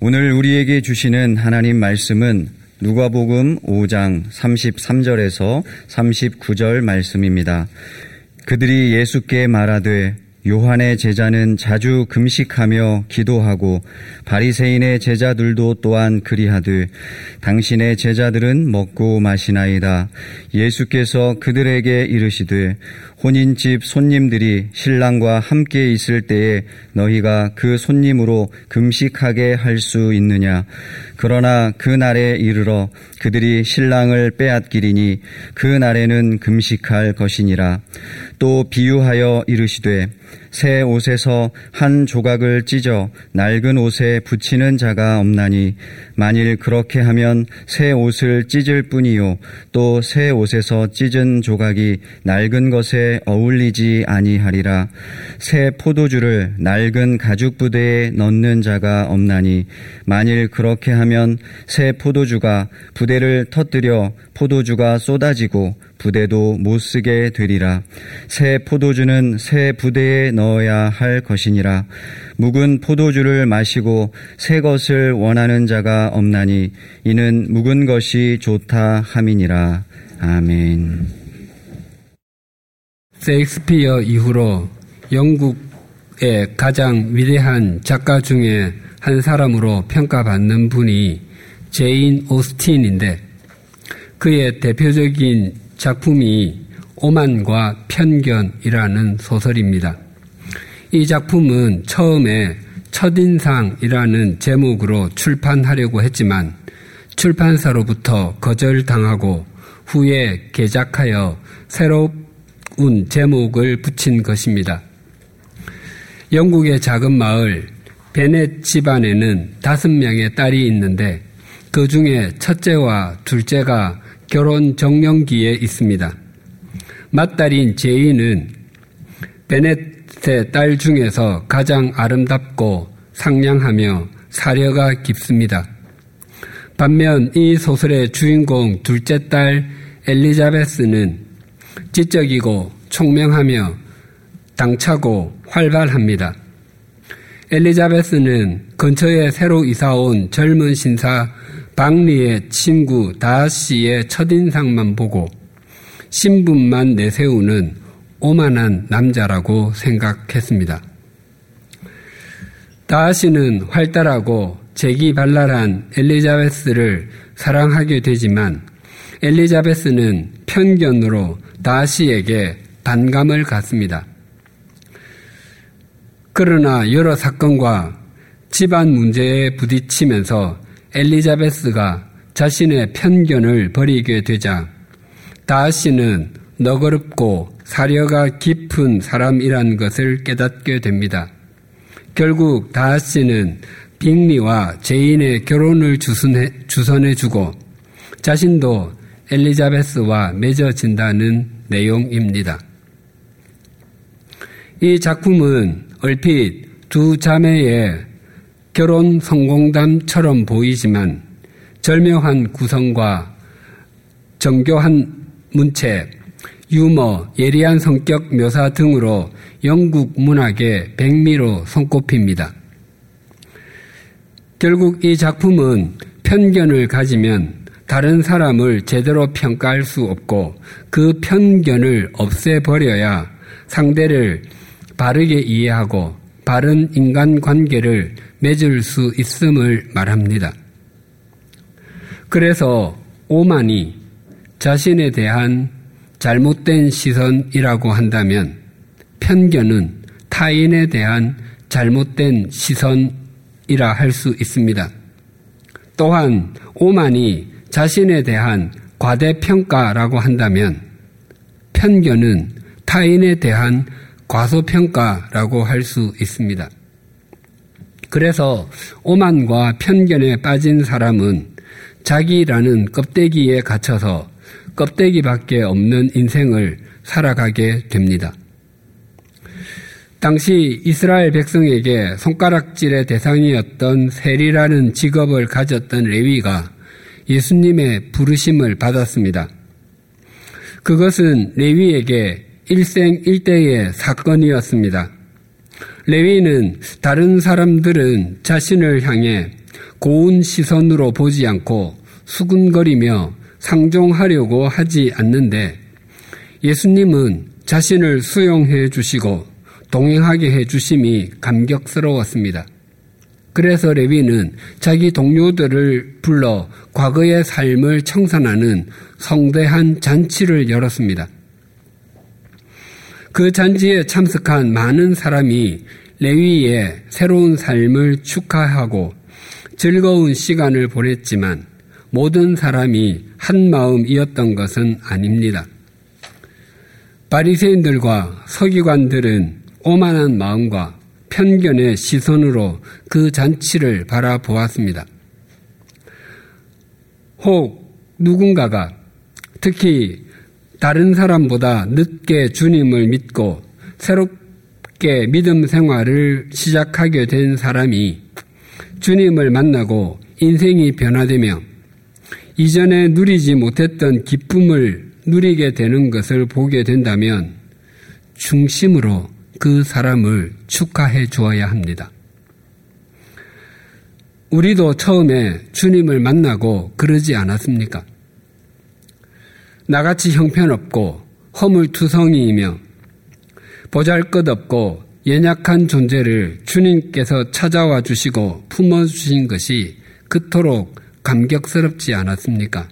오늘 우리에게 주시는 하나님 말씀은 누가복음 5장 33절에서 39절 말씀입니다. 그들이 예수께 말하되 요한의 제자는 자주 금식하며 기도하고 바리새인의 제자들도 또한 그리하되 당신의 제자들은 먹고 마시나이다. 예수께서 그들에게 이르시되 혼인집 손님들이 신랑과 함께 있을 때에 너희가 그 손님으로 금식하게 할 수 있느냐? 그러나 그 날에 이르러 그들이 신랑을 빼앗기리니 그 날에는 금식할 것이니라. 또 비유하여 이르시되 새 옷에서 한 조각을 찢어 낡은 옷에 붙이는 자가 없나니 만일 그렇게 하면 새 옷을 찢을 뿐이요. 또 새 옷에서 찢은 조각이 낡은 것에 어울리지 아니하리라. 새 포도주를 낡은 가죽 부대에 넣는 자가 없나니 만일 그렇게 하면 새 포도주가 부대를 터뜨려 포도주가 쏟아지고 부대도 못 쓰게 되리라. 새 포도주는 새 부대에 넣어야 할 것이니라. 묵은 포도주를 마시고 새 것을 원하는 자가 없나니 이는 묵은 것이 좋다 함이니라. 아멘. 셰익스피어 이후로 영국의 가장 위대한 작가 중에 한 사람으로 평가받는 분이 제인 오스틴인데 그의 대표적인 작품이 오만과 편견이라는 소설입니다. 이 작품은 처음에 첫인상이라는 제목으로 출판하려고 했지만 출판사로부터 거절당하고 후에 개작하여 새로운 제목을 붙인 것입니다. 영국의 작은 마을 베넷 집안에는 다섯 명의 딸이 있는데 그 중에 첫째와 둘째가 결혼 정년기에 있습니다. 맏딸인 제이는 베넷의 딸 중에서 가장 아름답고 상냥하며 사려가 깊습니다. 반면 이 소설의 주인공 둘째 딸 엘리자베스는 지적이고 총명하며 당차고 활발합니다. 엘리자베스는 근처에 새로 이사온 젊은 신사 박리의 친구 다씨의 첫인상만 보고 신분만 내세우는 오만한 남자라고 생각했습니다. 다씨는 활달하고 재기발랄한 엘리자베스를 사랑하게 되지만 엘리자베스는 편견으로 다씨에게 반감을 갖습니다. 그러나 여러 사건과 집안 문제에 부딪히면서 엘리자베스가 자신의 편견을 버리게 되자 다하씨는 너그럽고 사려가 깊은 사람이란 것을 깨닫게 됩니다. 결국 다하씨는 빅리와 제인의 결혼을 주선해, 주고 자신도 엘리자베스와 맺어진다는 내용입니다. 이 작품은 얼핏 두 자매의 결혼 성공담처럼 보이지만 절묘한 구성과 정교한 문체, 유머, 예리한 성격 묘사 등으로 영국 문학의 백미로 손꼽힙니다. 결국 이 작품은 편견을 가지면 다른 사람을 제대로 평가할 수 없고 그 편견을 없애버려야 상대를 바르게 이해하고 바른 인간관계를 맺을 수 있음을 말합니다. 그래서 오만이 자신에 대한 잘못된 시선이라고 한다면 편견은 타인에 대한 잘못된 시선이라 할 수 있습니다. 또한 오만이 자신에 대한 과대평가라고 한다면 편견은 타인에 대한 과소평가라고 할 수 있습니다. 그래서 오만과 편견에 빠진 사람은 자기라는 껍데기에 갇혀서 껍데기밖에 없는 인생을 살아가게 됩니다. 당시 이스라엘 백성에게 손가락질의 대상이었던 세리라는 직업을 가졌던 레위가 예수님의 부르심을 받았습니다. 그것은 레위에게 일생일대의 사건이었습니다. 레위는 다른 사람들은 자신을 향해 고운 시선으로 보지 않고 수근거리며 상종하려고 하지 않는데 예수님은 자신을 수용해 주시고 동행하게 해 주심이 감격스러웠습니다. 그래서 레위는 자기 동료들을 불러 과거의 삶을 청산하는 성대한 잔치를 열었습니다. 그 잔치에 참석한 많은 사람이 레위의 새로운 삶을 축하하고 즐거운 시간을 보냈지만 모든 사람이 한 마음이었던 것은 아닙니다. 바리새인들과 서기관들은 오만한 마음과 편견의 시선으로 그 잔치를 바라보았습니다. 혹 누군가가 특히 다른 사람보다 늦게 주님을 믿고 새롭게 믿음 생활을 시작하게 된 사람이 주님을 만나고 인생이 변화되며 이전에 누리지 못했던 기쁨을 누리게 되는 것을 보게 된다면 중심으로 그 사람을 축하해 주어야 합니다. 우리도 처음에 주님을 만나고 그러지 않았습니까? 나같이 형편없고 허물투성이이며 보잘것없고 연약한 존재를 주님께서 찾아와 주시고 품어주신 것이 그토록 감격스럽지 않았습니까?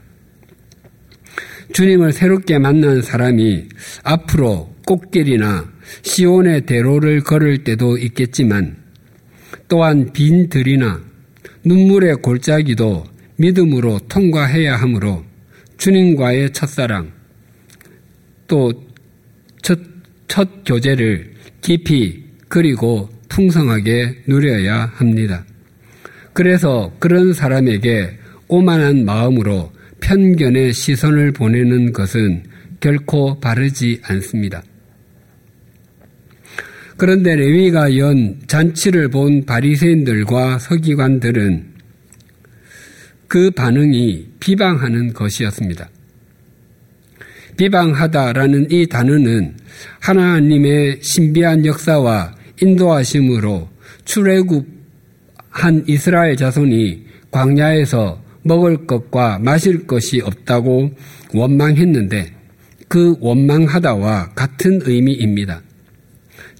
주님을 새롭게 만난 사람이 앞으로 꽃길이나 시온의 대로를 걸을 때도 있겠지만 또한 빈 들이나 눈물의 골짜기도 믿음으로 통과해야 하므로 주님과의 첫사랑 또 첫, 첫 교제를 깊이 그리고 풍성하게 누려야 합니다. 그래서 그런 사람에게 오만한 마음으로 편견의 시선을 보내는 것은 결코 바르지 않습니다. 그런데 레위가 연 잔치를 본 바리새인들과 서기관들은 그 반응이 비방하는 것이었습니다. 비방하다라는 이 단어는 하나님의 신비한 역사와 인도하심으로 출애굽한 이스라엘 자손이 광야에서 먹을 것과 마실 것이 없다고 원망했는데 그 원망하다와 같은 의미입니다.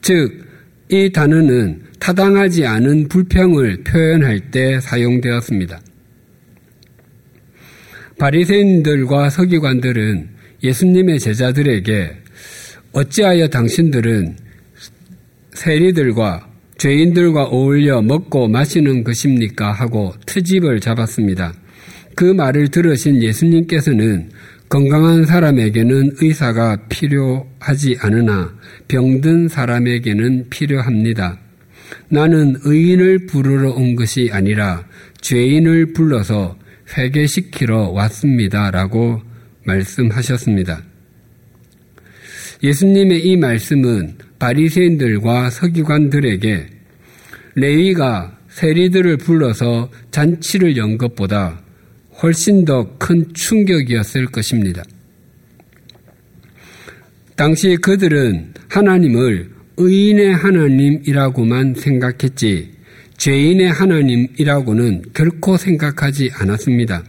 즉, 이 단어는 타당하지 않은 불평을 표현할 때 사용되었습니다. 바리새인들과 서기관들은 예수님의 제자들에게 어찌하여 당신들은 세리들과 죄인들과 어울려 먹고 마시는 것입니까? 하고 트집을 잡았습니다. 그 말을 들으신 예수님께서는 건강한 사람에게는 의사가 필요하지 않으나 병든 사람에게는 필요합니다. 나는 의인을 부르러 온 것이 아니라 죄인을 불러서 회개시키러 왔습니다. 라고 말씀하셨습니다. 예수님의 이 말씀은 바리새인들과 서기관들에게 레위가 세리들을 불러서 잔치를 연 것보다 훨씬 더 큰 충격이었을 것입니다. 당시 그들은 하나님을 의인의 하나님이라고만 생각했지 죄인의 하나님이라고는 결코 생각하지 않았습니다.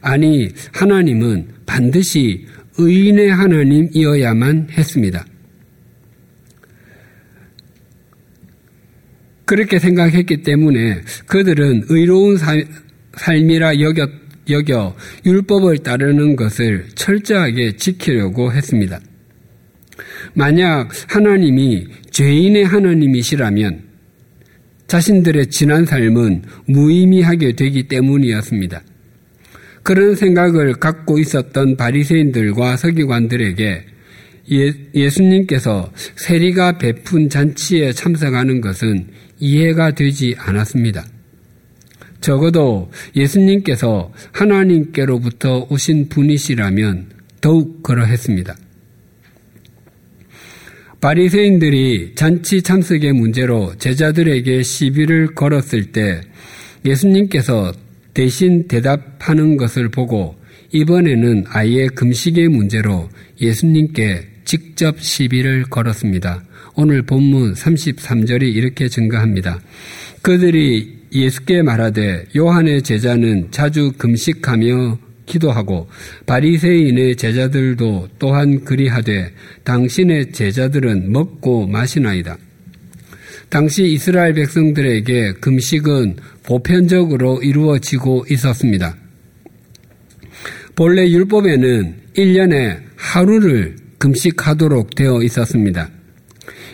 아니, 하나님은 반드시 의인의 하나님이어야만 했습니다. 그렇게 생각했기 때문에 그들은 의로운 삶이라 여겨, 여겨 율법을 따르는 것을 철저하게 지키려고 했습니다. 만약 하나님이 죄인의 하나님이시라면 자신들의 지난 삶은 무의미하게 되기 때문이었습니다. 그런 생각을 갖고 있었던 바리새인들과 서기관들에게 예, 수님께서 세리가 베푼 잔치에 참석하는 것은 이해가 되지 않았습니다. 적어도 예수님께서 하나님께로부터 오신 분이시라면 더욱 그러했습니다. 바리새인들이 잔치 참석의 문제로 제자들에게 시비를 걸었을 때 예수님께서 대신 대답하는 것을 보고 이번에는 아예 금식의 문제로 예수님께 직접 시비를 걸었습니다. 오늘 본문 33절이 이렇게 증가합니다. 그들이 예수께 말하되 요한의 제자는 자주 금식하며 기도하고 바리새인의 제자들도 또한 그리하되 당신의 제자들은 먹고 마시나이다. 당시 이스라엘 백성들에게 금식은 보편적으로 이루어지고 있었습니다. 본래 율법에는 1년에 하루를 금식하도록 되어 있었습니다.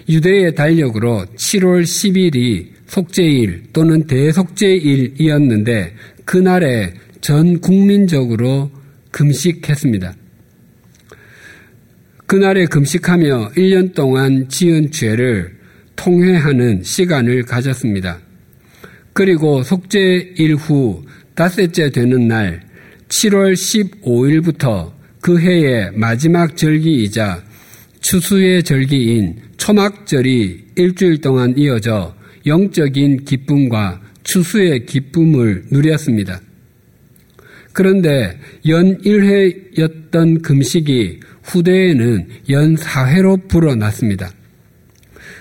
유대의 달력으로 7월 10일이 속죄일 또는 대속죄일이었는데 그날에 전 국민적으로 금식했습니다. 그날에 금식하며 1년 동안 지은 죄를 통회하는 시간을 가졌습니다. 그리고 속죄 일 후 닷새째 되는 날 7월 15일부터 그 해의 마지막 절기이자 추수의 절기인 초막절이 일주일 동안 이어져 영적인 기쁨과 추수의 기쁨을 누렸습니다. 그런데 연 1회였던 금식이 후대에는 연 4회로 불어났습니다.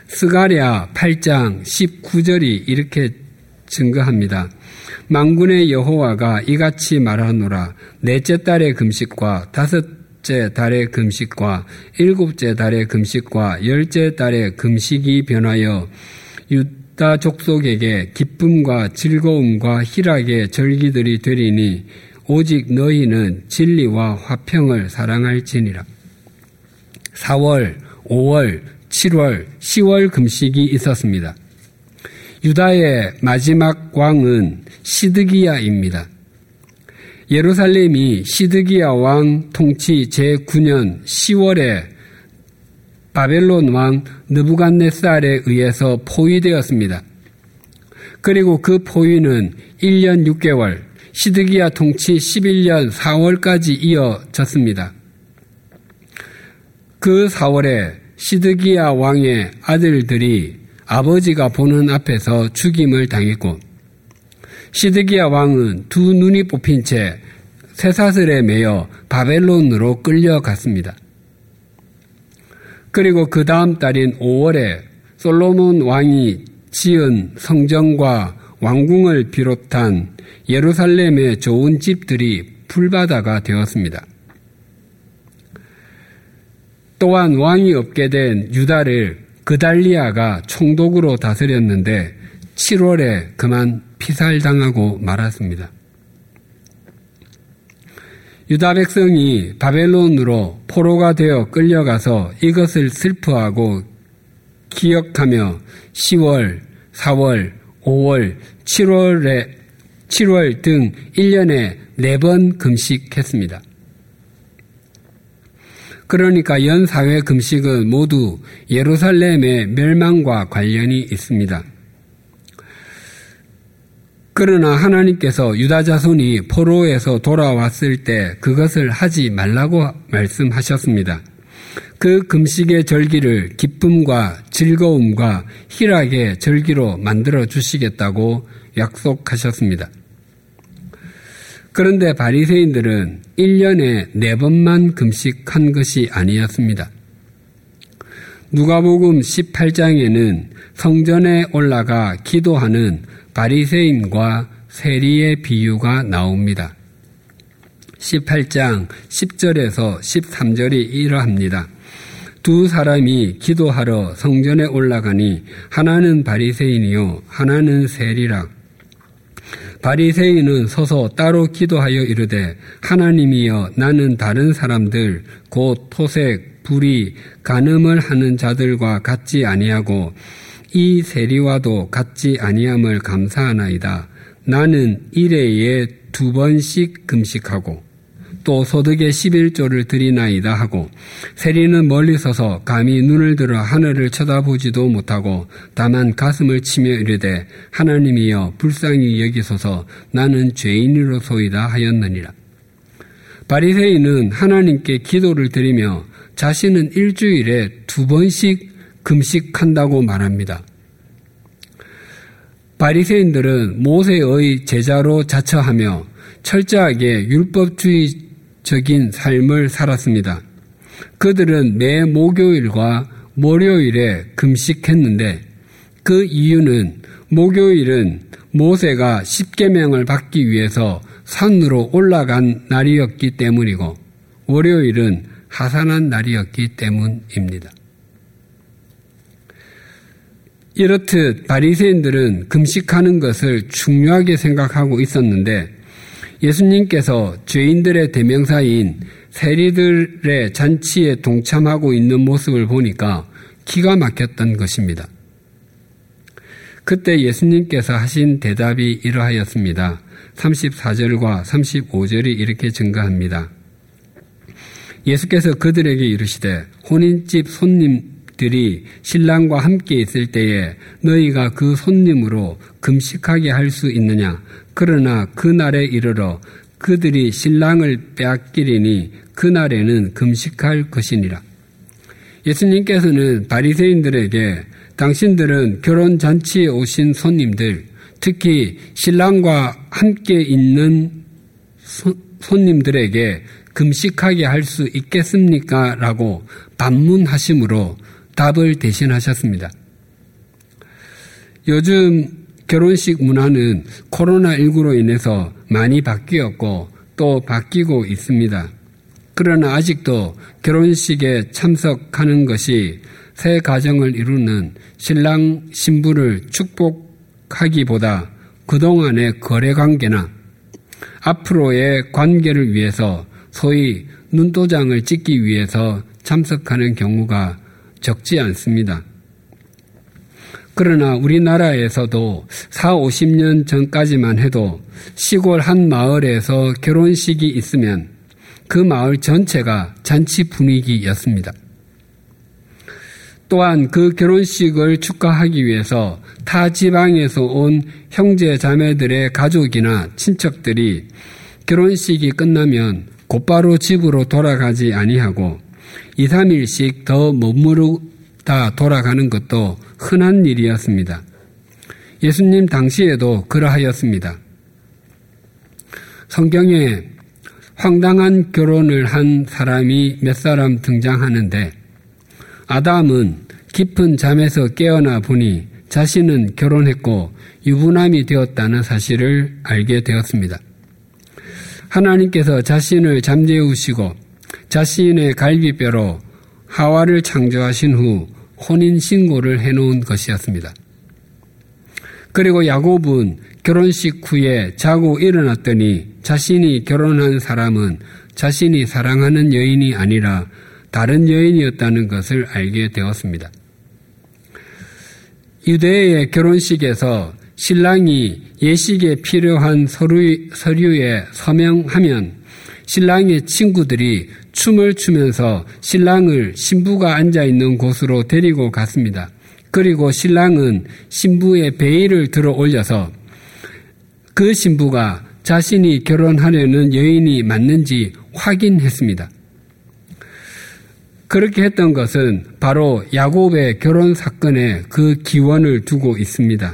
스가랴 8장 19절이 이렇게 증거합니다. 망군의 여호와가 이같이 말하노라 넷째 달의 금식과 다섯째 달의 금식과 일곱째 달의 금식과 열째 달의 금식이 변하여 유다 족속에게 기쁨과 즐거움과 희락의 절기들이 되리니 오직 너희는 진리와 화평을 사랑할지니라. 4월, 5월, 7월, 10월 금식이 있었습니다. 유다의 마지막 왕은 시드기야입니다. 예루살렘이 시드기야 왕 통치 제9년 10월에 바벨론 왕 느부갓네살에 의해서 포위되었습니다. 그리고 그 포위는 1년 6개월, 시드기야 통치 11년 4월까지 이어졌습니다. 그 4월에 시드기야 왕의 아들들이 아버지가 보는 앞에서 죽임을 당했고 시드기야 왕은 두 눈이 뽑힌 채 쇠사슬에 매여 바벨론으로 끌려갔습니다. 그리고 그 다음 달인 5월에 솔로몬 왕이 지은 성전과 왕궁을 비롯한 예루살렘의 좋은 집들이 풀바다가 되었습니다. 또한 왕이 없게 된 유다를 그달리아가 총독으로 다스렸는데 7월에 그만 피살당하고 말았습니다. 유다 백성이 바벨론으로 포로가 되어 끌려가서 이것을 슬퍼하고 기억하며 10월, 4월, 5월, 7월에 7월 등 1년에 4번 금식했습니다. 그러니까 연사회 금식은 모두 예루살렘의 멸망과 관련이 있습니다. 그러나 하나님께서 유다 자손이 포로에서 돌아왔을 때 그것을 하지 말라고 말씀하셨습니다. 그 금식의 절기를 기쁨과 즐거움과 희락의 절기로 만들어 주시겠다고 약속하셨습니다. 그런데 바리새인들은 1년에 4번만 금식한 것이 아니었습니다. 누가복음 18장에는 성전에 올라가 기도하는 바리새인과 세리의 비유가 나옵니다. 18장 10절에서 13절이 이러합니다. 두 사람이 기도하러 성전에 올라가니 하나는 바리새인이요 하나는 세리라 바리새인은 서서 따로 기도하여 이르되 하나님이여 나는 다른 사람들 곧 토색 불이 간음을 하는 자들과 같지 아니하고 이 세리와도 같지 아니함을 감사하나이다. 나는 일회에 두 번씩 금식하고 또 소득의 11조를 드리나이다 하고 세리는 멀리 서서 감히 눈을 들어 하늘을 쳐다보지도 못하고 다만 가슴을 치며 이르되 하나님이여 불쌍히 여기소서 나는 죄인으로소이다 하였느니라. 바리새인은 하나님께 기도를 드리며 자신은 일주일에 두 번씩 금식한다고 말합니다. 바리새인들은 모세의 제자로 자처하며 철저하게 율법주의 적인 삶을 살았습니다. 그들은 매 목요일과 월요일에 금식했는데 그 이유는 목요일은 모세가 십계명을 받기 위해서 산으로 올라간 날이었기 때문이고 월요일은 하산한 날이었기 때문입니다. 이렇듯 바리새인들은 금식하는 것을 중요하게 생각하고 있었는데 예수님께서 죄인들의 대명사인 세리들의 잔치에 동참하고 있는 모습을 보니까 기가 막혔던 것입니다. 그때 예수님께서 하신 대답이 이러하였습니다. 34절과 35절이 이렇게 증가합니다. 예수께서 그들에게 이르시되 혼인집 손님들이 신랑과 함께 있을 때에 너희가 그 손님으로 금식하게 할 수 있느냐? 그러나 그날에 이르러 그들이 신랑을 빼앗기리니 그날에는 금식할 것이니라. 예수님께서는 바리새인들에게 당신들은 결혼 잔치에 오신 손님들, 특히 신랑과 함께 있는 손님들에게 금식하게 할 수 있겠습니까? 라고 반문하심으로 답을 대신하셨습니다. 요즘 결혼식 문화는 코로나19로 인해서 많이 바뀌었고 또 바뀌고 있습니다. 그러나 아직도 결혼식에 참석하는 것이 새 가정을 이루는 신랑 신부를 축복하기보다 그동안의 거래 관계나 앞으로의 관계를 위해서 소위 눈도장을 찍기 위해서 참석하는 경우가 적지 않습니다. 그러나 우리나라에서도 4, 50년 전까지만 해도 시골 한 마을에서 결혼식이 있으면 그 마을 전체가 잔치 분위기였습니다. 또한 그 결혼식을 축하하기 위해서 타 지방에서 온 형제 자매들의 가족이나 친척들이 결혼식이 끝나면 곧바로 집으로 돌아가지 아니하고 2, 3일씩 더 머무르 다 돌아가는 것도 흔한 일이었습니다. 예수님 당시에도 그러하였습니다. 성경에 황당한 결혼을 한 사람이 몇 사람 등장하는데 아담은 깊은 잠에서 깨어나 보니 자신은 결혼했고 유부남이 되었다는 사실을 알게 되었습니다. 하나님께서 자신을 잠재우시고 자신의 갈비뼈로 하와를 창조하신 후 혼인 신고를 해놓은 것이었습니다. 그리고 야곱은 결혼식 후에 자고 일어났더니 자신이 결혼한 사람은 자신이 사랑하는 여인이 아니라 다른 여인이었다는 것을 알게 되었습니다. 유대의 결혼식에서 신랑이 예식에 필요한 서류, 서류에 서명하면 신랑의 친구들이 춤을 추면서 신랑을 신부가 앉아 있는 곳으로 데리고 갔습니다. 그리고 신랑은 신부의 베일을 들어 올려서 그 신부가 자신이 결혼하려는 여인이 맞는지 확인했습니다. 그렇게 했던 것은 바로 야곱의 결혼 사건에 그 기원을 두고 있습니다.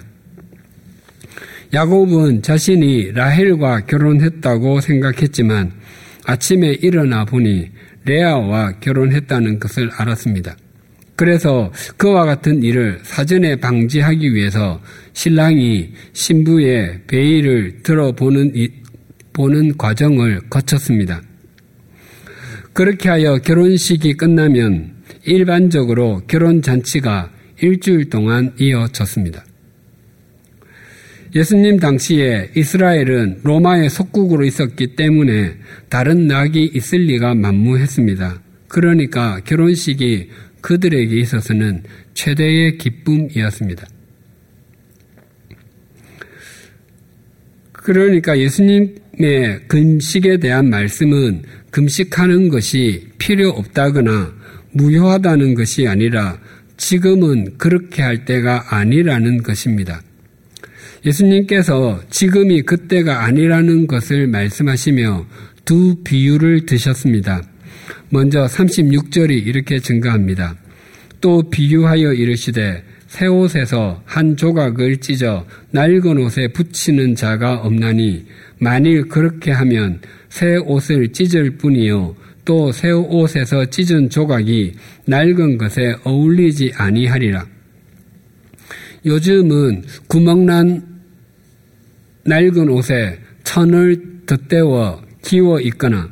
야곱은 자신이 라헬과 결혼했다고 생각했지만 아침에 일어나 보니 레아와 결혼했다는 것을 알았습니다. 그래서 그와 같은 일을 사전에 방지하기 위해서 신랑이 신부의 베일을 들어보는 보는 과정을 거쳤습니다. 그렇게 하여 결혼식이 끝나면 일반적으로 결혼 잔치가 일주일 동안 이어졌습니다. 예수님 당시에 이스라엘은 로마의 속국으로 있었기 때문에 다른 낙이 있을 리가 만무했습니다. 그러니까 결혼식이 그들에게 있어서는 최대의 기쁨이었습니다. 그러니까 예수님의 금식에 대한 말씀은 금식하는 것이 필요 없다거나 무효하다는 것이 아니라 지금은 그렇게 할 때가 아니라는 것입니다. 예수님께서 지금이 그때가 아니라는 것을 말씀하시며 두 비유를 드셨습니다. 먼저 36절이 이렇게 증가합니다. 또 비유하여 이르시되 새 옷에서 한 조각을 찢어 낡은 옷에 붙이는 자가 없나니 만일 그렇게 하면 새 옷을 찢을 뿐이요 또 새 옷에서 찢은 조각이 낡은 것에 어울리지 아니하리라. 요즘은 구멍난 낡은 옷에 천을 덧대어 기워 입거나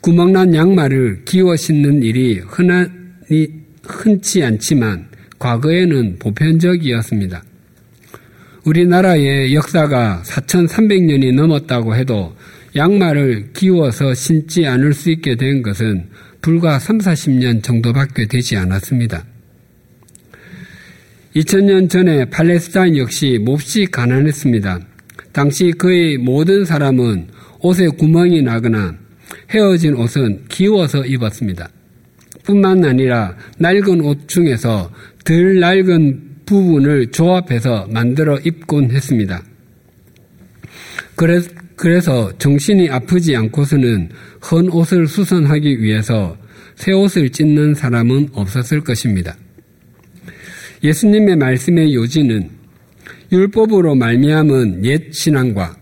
구멍난 양말을 기워 신는 일이 흔하니, 흔치 않지만 과거에는 보편적이었습니다. 우리나라의 역사가 4,300년이 넘었다고 해도 양말을 기워서 신지 않을 수 있게 된 것은 불과 3, 40년 정도밖에 되지 않았습니다. 2000년 전에 팔레스타인 역시 몹시 가난했습니다. 당시 거의 모든 사람은 옷에 구멍이 나거나 헤어진 옷은 기워서 입었습니다. 뿐만 아니라 낡은 옷 중에서 덜 낡은 부분을 조합해서 만들어 입곤 했습니다. 그래서 정신이 아프지 않고서는 헌 옷을 수선하기 위해서 새 옷을 찢는 사람은 없었을 것입니다. 예수님의 말씀의 요지는 율법으로 말미암은 옛 신앙과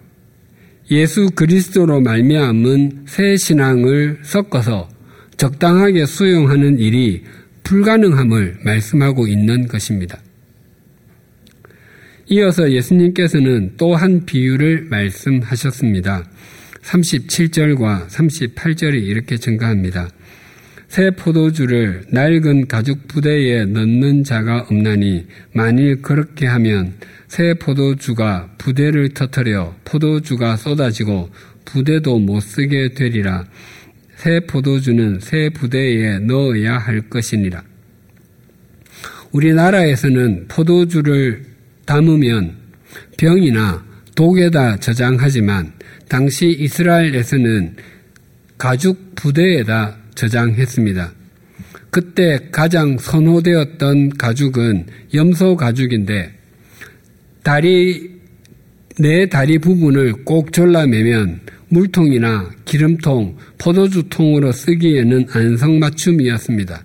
예수 그리스도로 말미암은 새 신앙을 섞어서 적당하게 수용하는 일이 불가능함을 말씀하고 있는 것입니다. 이어서 예수님께서는 또 한 비유를 말씀하셨습니다. 37절과 38절이 이렇게 증가합니다. 새 포도주를 낡은 가죽 부대에 넣는 자가 없나니 만일 그렇게 하면 새 포도주가 부대를 터뜨려 포도주가 쏟아지고 부대도 못 쓰게 되리라. 새 포도주는 새 부대에 넣어야 할 것이니라. 우리나라에서는 포도주를 담으면 병이나 독에다 저장하지만 당시 이스라엘에서는 가죽 부대에다 저장했습니다. 그때 가장 선호되었던 가죽은 염소 가죽인데 다리 내 다리 부분을 꼭 졸라매면 물통이나 기름통, 포도주통으로 쓰기에는 안성맞춤이었습니다.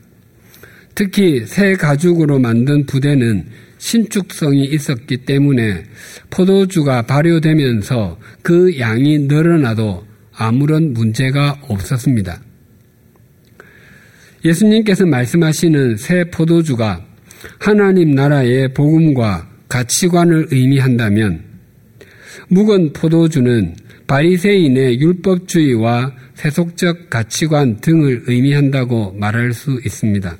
특히 새 가죽으로 만든 부대는 신축성이 있었기 때문에 포도주가 발효되면서 그 양이 늘어나도 아무런 문제가 없었습니다. 예수님께서 말씀하시는 새 포도주가 하나님 나라의 복음과 가치관을 의미한다면 묵은 포도주는 바리새인의 율법주의와 세속적 가치관 등을 의미한다고 말할 수 있습니다.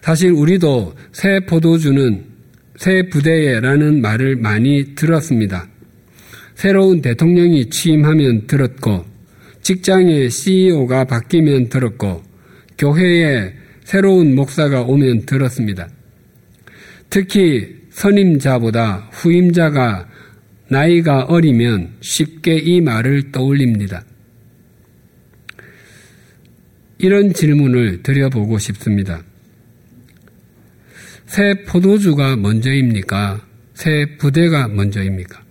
사실 우리도 새 포도주는 새 부대에라는 말을 많이 들었습니다. 새로운 대통령이 취임하면 들었고 직장의 CEO가 바뀌면 들었고 교회에 새로운 목사가 오면 들었습니다. 특히 선임자보다 후임자가 나이가 어리면 쉽게 이 말을 떠올립니다. 이런 질문을 드려보고 싶습니다. 새 포도주가 먼저입니까? 새 부대가 먼저입니까?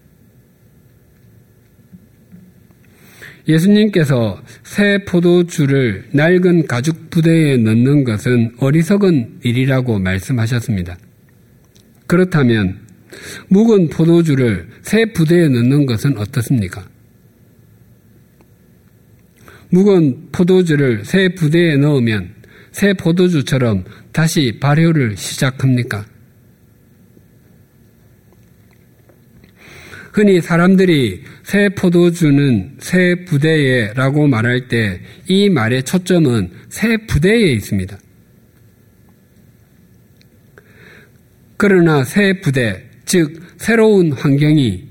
예수님께서 새 포도주를 낡은 가죽 부대에 넣는 것은 어리석은 일이라고 말씀하셨습니다. 그렇다면 묵은 포도주를 새 부대에 넣는 것은 어떻습니까? 묵은 포도주를 새 부대에 넣으면 새 포도주처럼 다시 발효를 시작합니까? 흔히 사람들이 새 포도주는 새 부대에 라고 말할 때 이 말의 초점은 새 부대에 있습니다. 그러나 새 부대, 즉, 새로운 환경이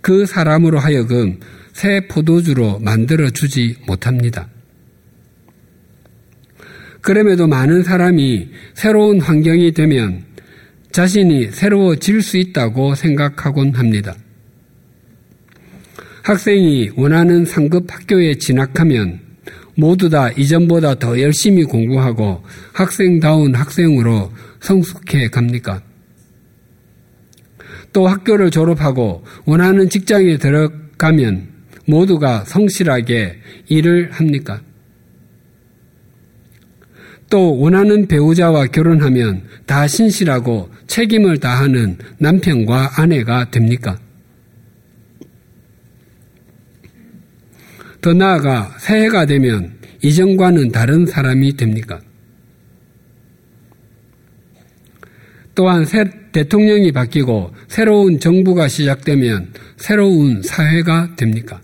그 사람으로 하여금 새 포도주로 만들어주지 못합니다. 그럼에도 많은 사람이 새로운 환경이 되면 자신이 새로워질 수 있다고 생각하곤 합니다. 학생이 원하는 상급 학교에 진학하면 모두 다 이전보다 더 열심히 공부하고 학생다운 학생으로 성숙해 갑니까? 또 학교를 졸업하고 원하는 직장에 들어가면 모두가 성실하게 일을 합니까? 또 원하는 배우자와 결혼하면 다 신실하고 책임을 다하는 남편과 아내가 됩니까? 더 나아가 새해가 되면 이전과는 다른 사람이 됩니까? 또한 새 대통령이 바뀌고 새로운 정부가 시작되면 새로운 사회가 됩니까?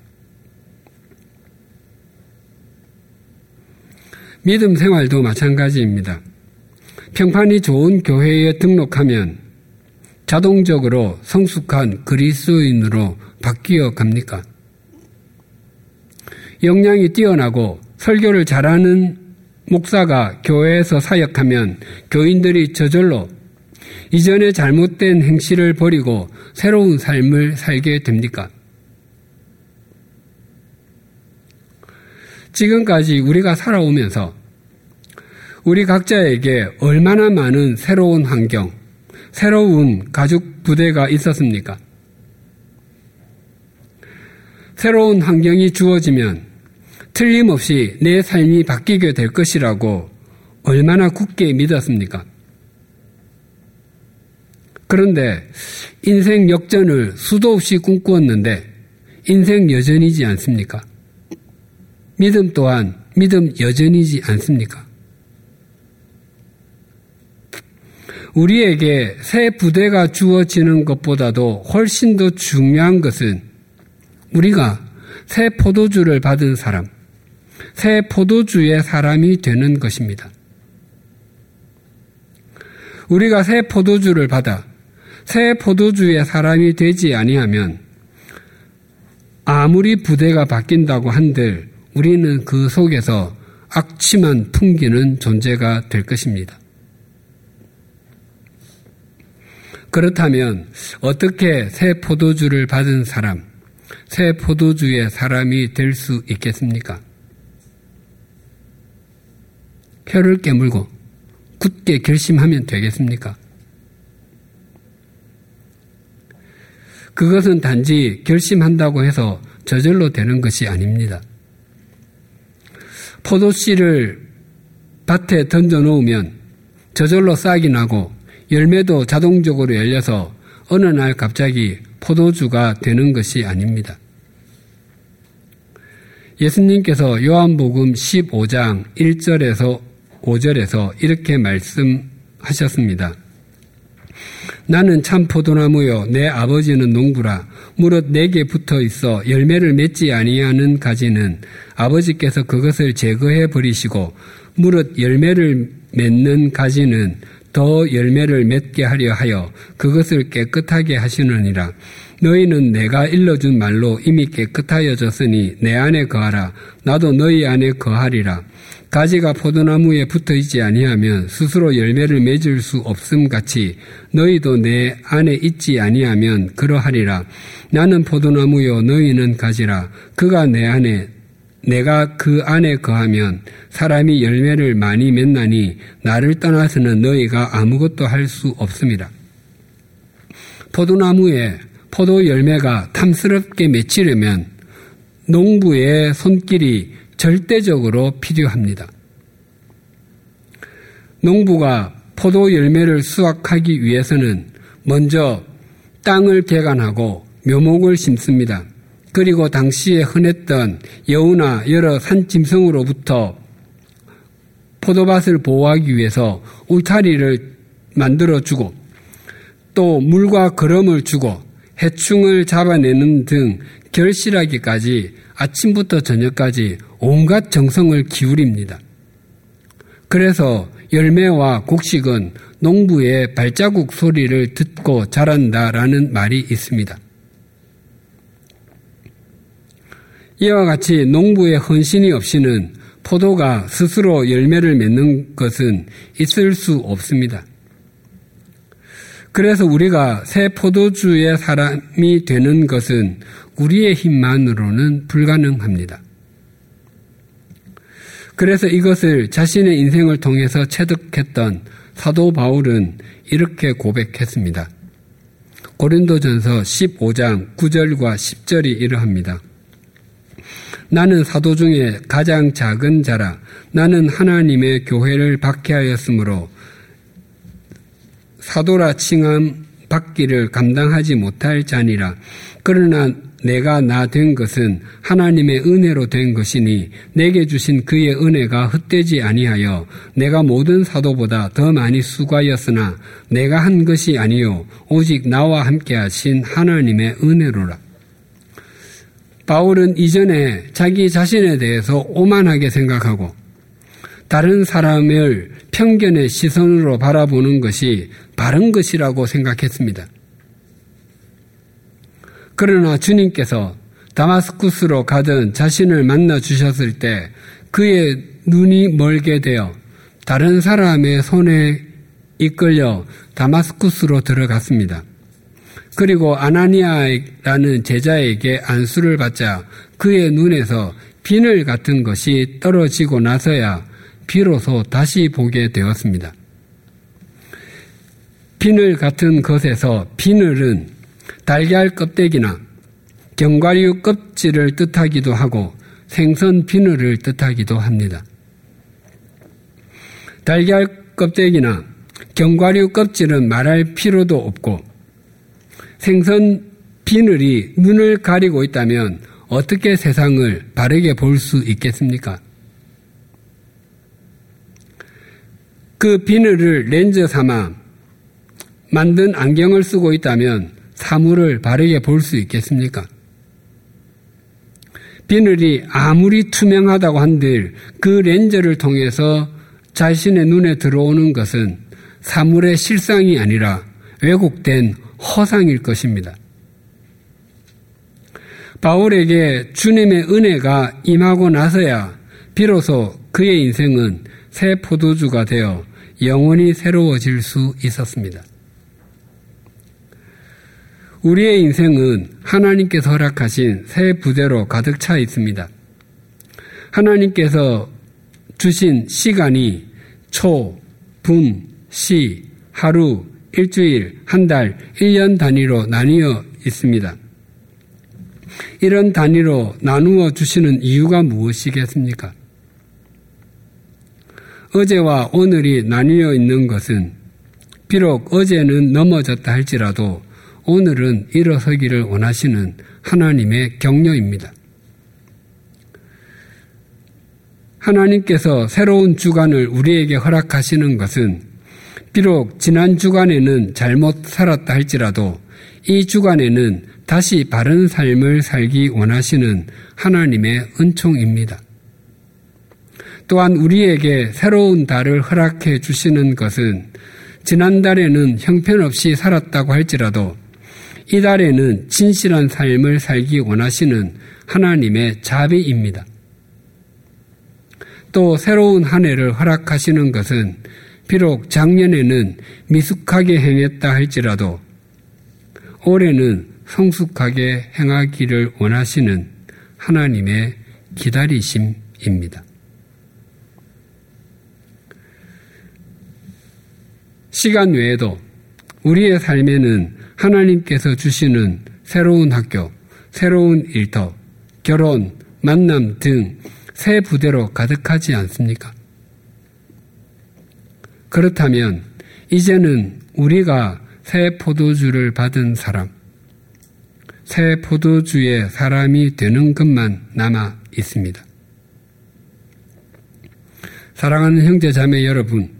믿음 생활도 마찬가지입니다. 평판이 좋은 교회에 등록하면 자동적으로 성숙한 그리스도인으로 바뀌어 갑니까? 역량이 뛰어나고 설교를 잘하는 목사가 교회에서 사역하면 교인들이 저절로 이전에 잘못된 행실을 버리고 새로운 삶을 살게 됩니까? 지금까지 우리가 살아오면서 우리 각자에게 얼마나 많은 새로운 환경, 새로운 가족 부대가 있었습니까? 새로운 환경이 주어지면 틀림없이 내 삶이 바뀌게 될 것이라고 얼마나 굳게 믿었습니까? 그런데 인생 역전을 수도 없이 꿈꾸었는데 인생 여전이지 않습니까? 믿음 또한 믿음 여전이지 않습니까? 우리에게 새 부대가 주어지는 것보다도 훨씬 더 중요한 것은 우리가 새 포도주를 받은 사람, 새 포도주의 사람이 되는 것입니다. 우리가 새 포도주를 받아 새 포도주의 사람이 되지 아니하면 아무리 부대가 바뀐다고 한들 우리는 그 속에서 악취만 풍기는 존재가 될 것입니다. 그렇다면 어떻게 새 포도주를 받은 사람, 새 포도주의 사람이 될 수 있겠습니까? 혀를 깨물고 굳게 결심하면 되겠습니까? 그것은 단지 결심한다고 해서 저절로 되는 것이 아닙니다. 포도씨를 밭에 던져 놓으면 저절로 싹이 나고 열매도 자동적으로 열려서 어느 날 갑자기 포도주가 되는 것이 아닙니다. 예수님께서 요한복음 15장 1절에서 5절에서 이렇게 말씀하셨습니다. 나는 참 포도나무요 내 아버지는 농부라 무릇 내게 붙어 있어 열매를 맺지 아니하는 가지는 아버지께서 그것을 제거해 버리시고 무릇 열매를 맺는 가지는 더 열매를 맺게 하려 하여 그것을 깨끗하게 하시느니라. 너희는 내가 일러준 말로 이미 깨끗하여졌으니 내 안에 거하라. 나도 너희 안에 거하리라. 가지가 포도나무에 붙어 있지 아니하면 스스로 열매를 맺을 수 없음 같이 너희도 내 안에 있지 아니하면 그러하리라. 나는 포도나무요 너희는 가지라. 그가 내 안에 내가 그 안에 거하면 사람이 열매를 많이 맺나니 나를 떠나서는 너희가 아무것도 할 수 없습니다. 포도나무에 포도 열매가 탐스럽게 맺히려면 농부의 손길이 절대적으로 필요합니다. 농부가 포도 열매를 수확하기 위해서는 먼저 땅을 개간하고 묘목을 심습니다. 그리고 당시에 흔했던 여우나 여러 산짐승으로부터 포도밭을 보호하기 위해서 울타리를 만들어주고 또 물과 거름을 주고 해충을 잡아내는 등 결실하기까지 아침부터 저녁까지 온갖 정성을 기울입니다. 그래서 열매와 곡식은 농부의 발자국 소리를 듣고 자란다라는 말이 있습니다. 이와 같이 농부의 헌신이 없이는 포도가 스스로 열매를 맺는 것은 있을 수 없습니다. 그래서 우리가 새 포도주의 사람이 되는 것은 우리의 힘만으로는 불가능합니다. 그래서 이것을 자신의 인생을 통해서 체득했던 사도 바울은 이렇게 고백했습니다. 고린도전서 15장 9절과 10절이 이러합니다. 나는 사도 중에 가장 작은 자라 나는 하나님의 교회를 박해하였으므로 사도라 칭함 받기를 감당하지 못할 자니라. 그러나 내가 나 된 것은 하나님의 은혜로 된 것이니 내게 주신 그의 은혜가 헛되지 아니하여 내가 모든 사도보다 더 많이 수고하였으나 내가 한 것이 아니요 오직 나와 함께 하신 하나님의 은혜로라. 바울은 이전에 자기 자신에 대해서 오만하게 생각하고 다른 사람을 편견의 시선으로 바라보는 것이 바른 것이라고 생각했습니다. 그러나 주님께서 다마스쿠스로 가던 자신을 만나 주셨을 때 그의 눈이 멀게 되어 다른 사람의 손에 이끌려 다마스쿠스로 들어갔습니다. 그리고 아나니아라는 제자에게 안수를 받자 그의 눈에서 비늘 같은 것이 떨어지고 나서야 비로소 다시 보게 되었습니다. 비늘 같은 것에서 비늘은 달걀 껍데기나 견과류 껍질을 뜻하기도 하고 생선 비늘을 뜻하기도 합니다. 달걀 껍데기나 견과류 껍질은 말할 필요도 없고 생선 비늘이 눈을 가리고 있다면 어떻게 세상을 바르게 볼 수 있겠습니까? 그 비늘을 렌즈 삼아 만든 안경을 쓰고 있다면 사물을 바르게 볼 수 있겠습니까? 비늘이 아무리 투명하다고 한들 그 렌즈를 통해서 자신의 눈에 들어오는 것은 사물의 실상이 아니라 왜곡된 허상일 것입니다. 바울에게 주님의 은혜가 임하고 나서야 비로소 그의 인생은 새 포도주가 되어 영원히 새로워질 수 있었습니다. 우리의 인생은 하나님께서 허락하신 새 부대로 가득 차 있습니다. 하나님께서 주신 시간이 초, 분, 시, 하루, 일주일, 한 달, 1년 단위로 나뉘어 있습니다. 이런 단위로 나누어 주시는 이유가 무엇이겠습니까? 어제와 오늘이 나뉘어 있는 것은 비록 어제는 넘어졌다 할지라도 오늘은 일어서기를 원하시는 하나님의 격려입니다. 하나님께서 새로운 주간을 우리에게 허락하시는 것은 비록 지난 주간에는 잘못 살았다 할지라도 이 주간에는 다시 바른 삶을 살기 원하시는 하나님의 은총입니다. 또한 우리에게 새로운 달을 허락해 주시는 것은 지난달에는 형편없이 살았다고 할지라도 이달에는 진실한 삶을 살기 원하시는 하나님의 자비입니다. 또 새로운 한 해를 허락하시는 것은 비록 작년에는 미숙하게 행했다 할지라도 올해는 성숙하게 행하기를 원하시는 하나님의 기다리심입니다. 시간 외에도 우리의 삶에는 하나님께서 주시는 새로운 학교, 새로운 일터, 결혼, 만남 등 새 부대로 가득하지 않습니까? 그렇다면 이제는 우리가 새 포도주를 받은 사람, 새 포도주의 사람이 되는 것만 남아 있습니다. 사랑하는 형제 자매 여러분,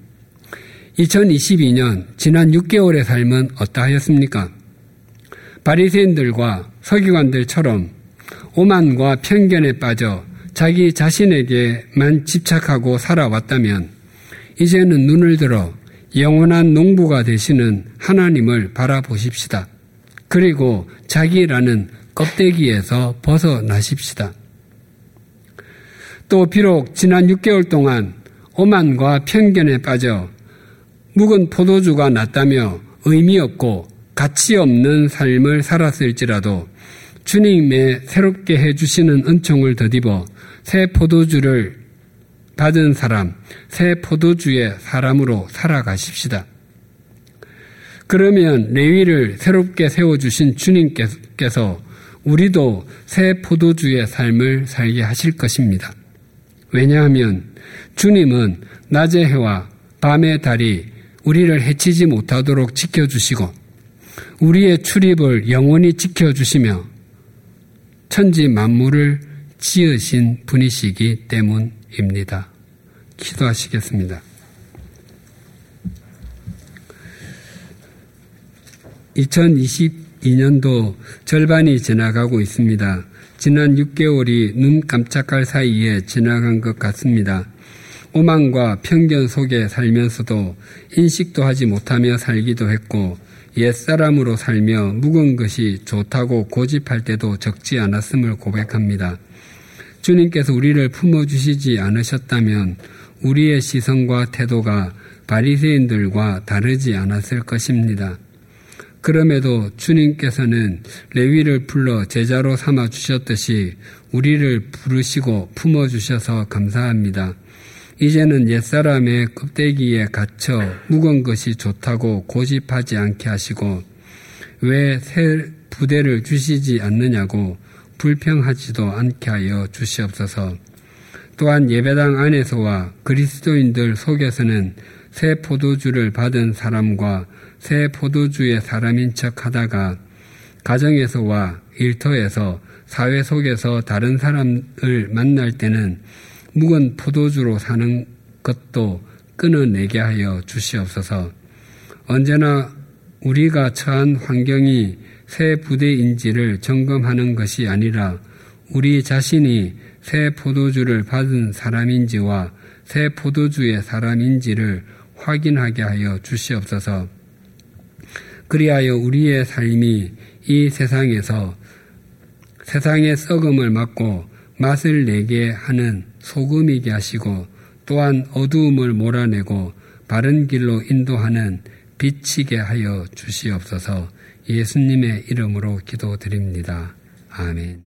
2022년 지난 6개월의 삶은 어떠하였습니까? 바리새인들과 서기관들처럼 오만과 편견에 빠져 자기 자신에게만 집착하고 살아왔다면 이제는 눈을 들어 영원한 농부가 되시는 하나님을 바라보십시다. 그리고 자기라는 껍데기에서 벗어나십시다. 또 비록 지난 6개월 동안 오만과 편견에 빠져 묵은 포도주가 낫다며 의미 없고 가치 없는 삶을 살았을지라도 주님의 새롭게 해주시는 은총을 더입어 새 포도주를 받은 사람, 새 포도주의 사람으로 살아가십시다. 그러면 레위를 새롭게 세워주신 주님께서 우리도 새 포도주의 삶을 살게 하실 것입니다. 왜냐하면 주님은 낮의 해와 밤의 달이 우리를 해치지 못하도록 지켜주시고 우리의 출입을 영원히 지켜주시며 천지 만물을 지으신 분이시기 때문입니다. 기도하시겠습니다. 2022년도 절반이 지나가고 있습니다. 지난 6개월이 눈 깜짝할 사이에 지나간 것 같습니다. 오만과 편견 속에 살면서도 인식도 하지 못하며 살기도 했고 옛사람으로 살며 묵은 것이 좋다고 고집할 때도 적지 않았음을 고백합니다. 주님께서 우리를 품어주시지 않으셨다면 우리의 시선과 태도가 바리새인들과 다르지 않았을 것입니다. 그럼에도 주님께서는 레위를 불러 제자로 삼아 주셨듯이 우리를 부르시고 품어 주셔서 감사합니다. 이제는 옛사람의 껍데기에 갇혀 묵은 것이 좋다고 고집하지 않게 하시고 왜 새 부대를 주시지 않느냐고 불평하지도 않게 하여 주시옵소서. 또한 예배당 안에서와 그리스도인들 속에서는 새 포도주를 받은 사람과 새 포도주의 사람인 척 하다가 가정에서와 일터에서 사회 속에서 다른 사람을 만날 때는 묵은 포도주로 사는 것도 끊어내게 하여 주시옵소서. 언제나 우리가 처한 환경이 새 부대인지를 점검하는 것이 아니라 우리 자신이 새 포도주를 받은 사람인지와 새 포도주의 사람인지를 확인하게 하여 주시옵소서. 그리하여 우리의 삶이 이 세상에서 세상의 썩음을 막고 맛을 내게 하는 소금이게 하시고 또한 어두움을 몰아내고 바른 길로 인도하는 비치게 하여 주시옵소서 예수님의 이름으로 기도드립니다. 아멘.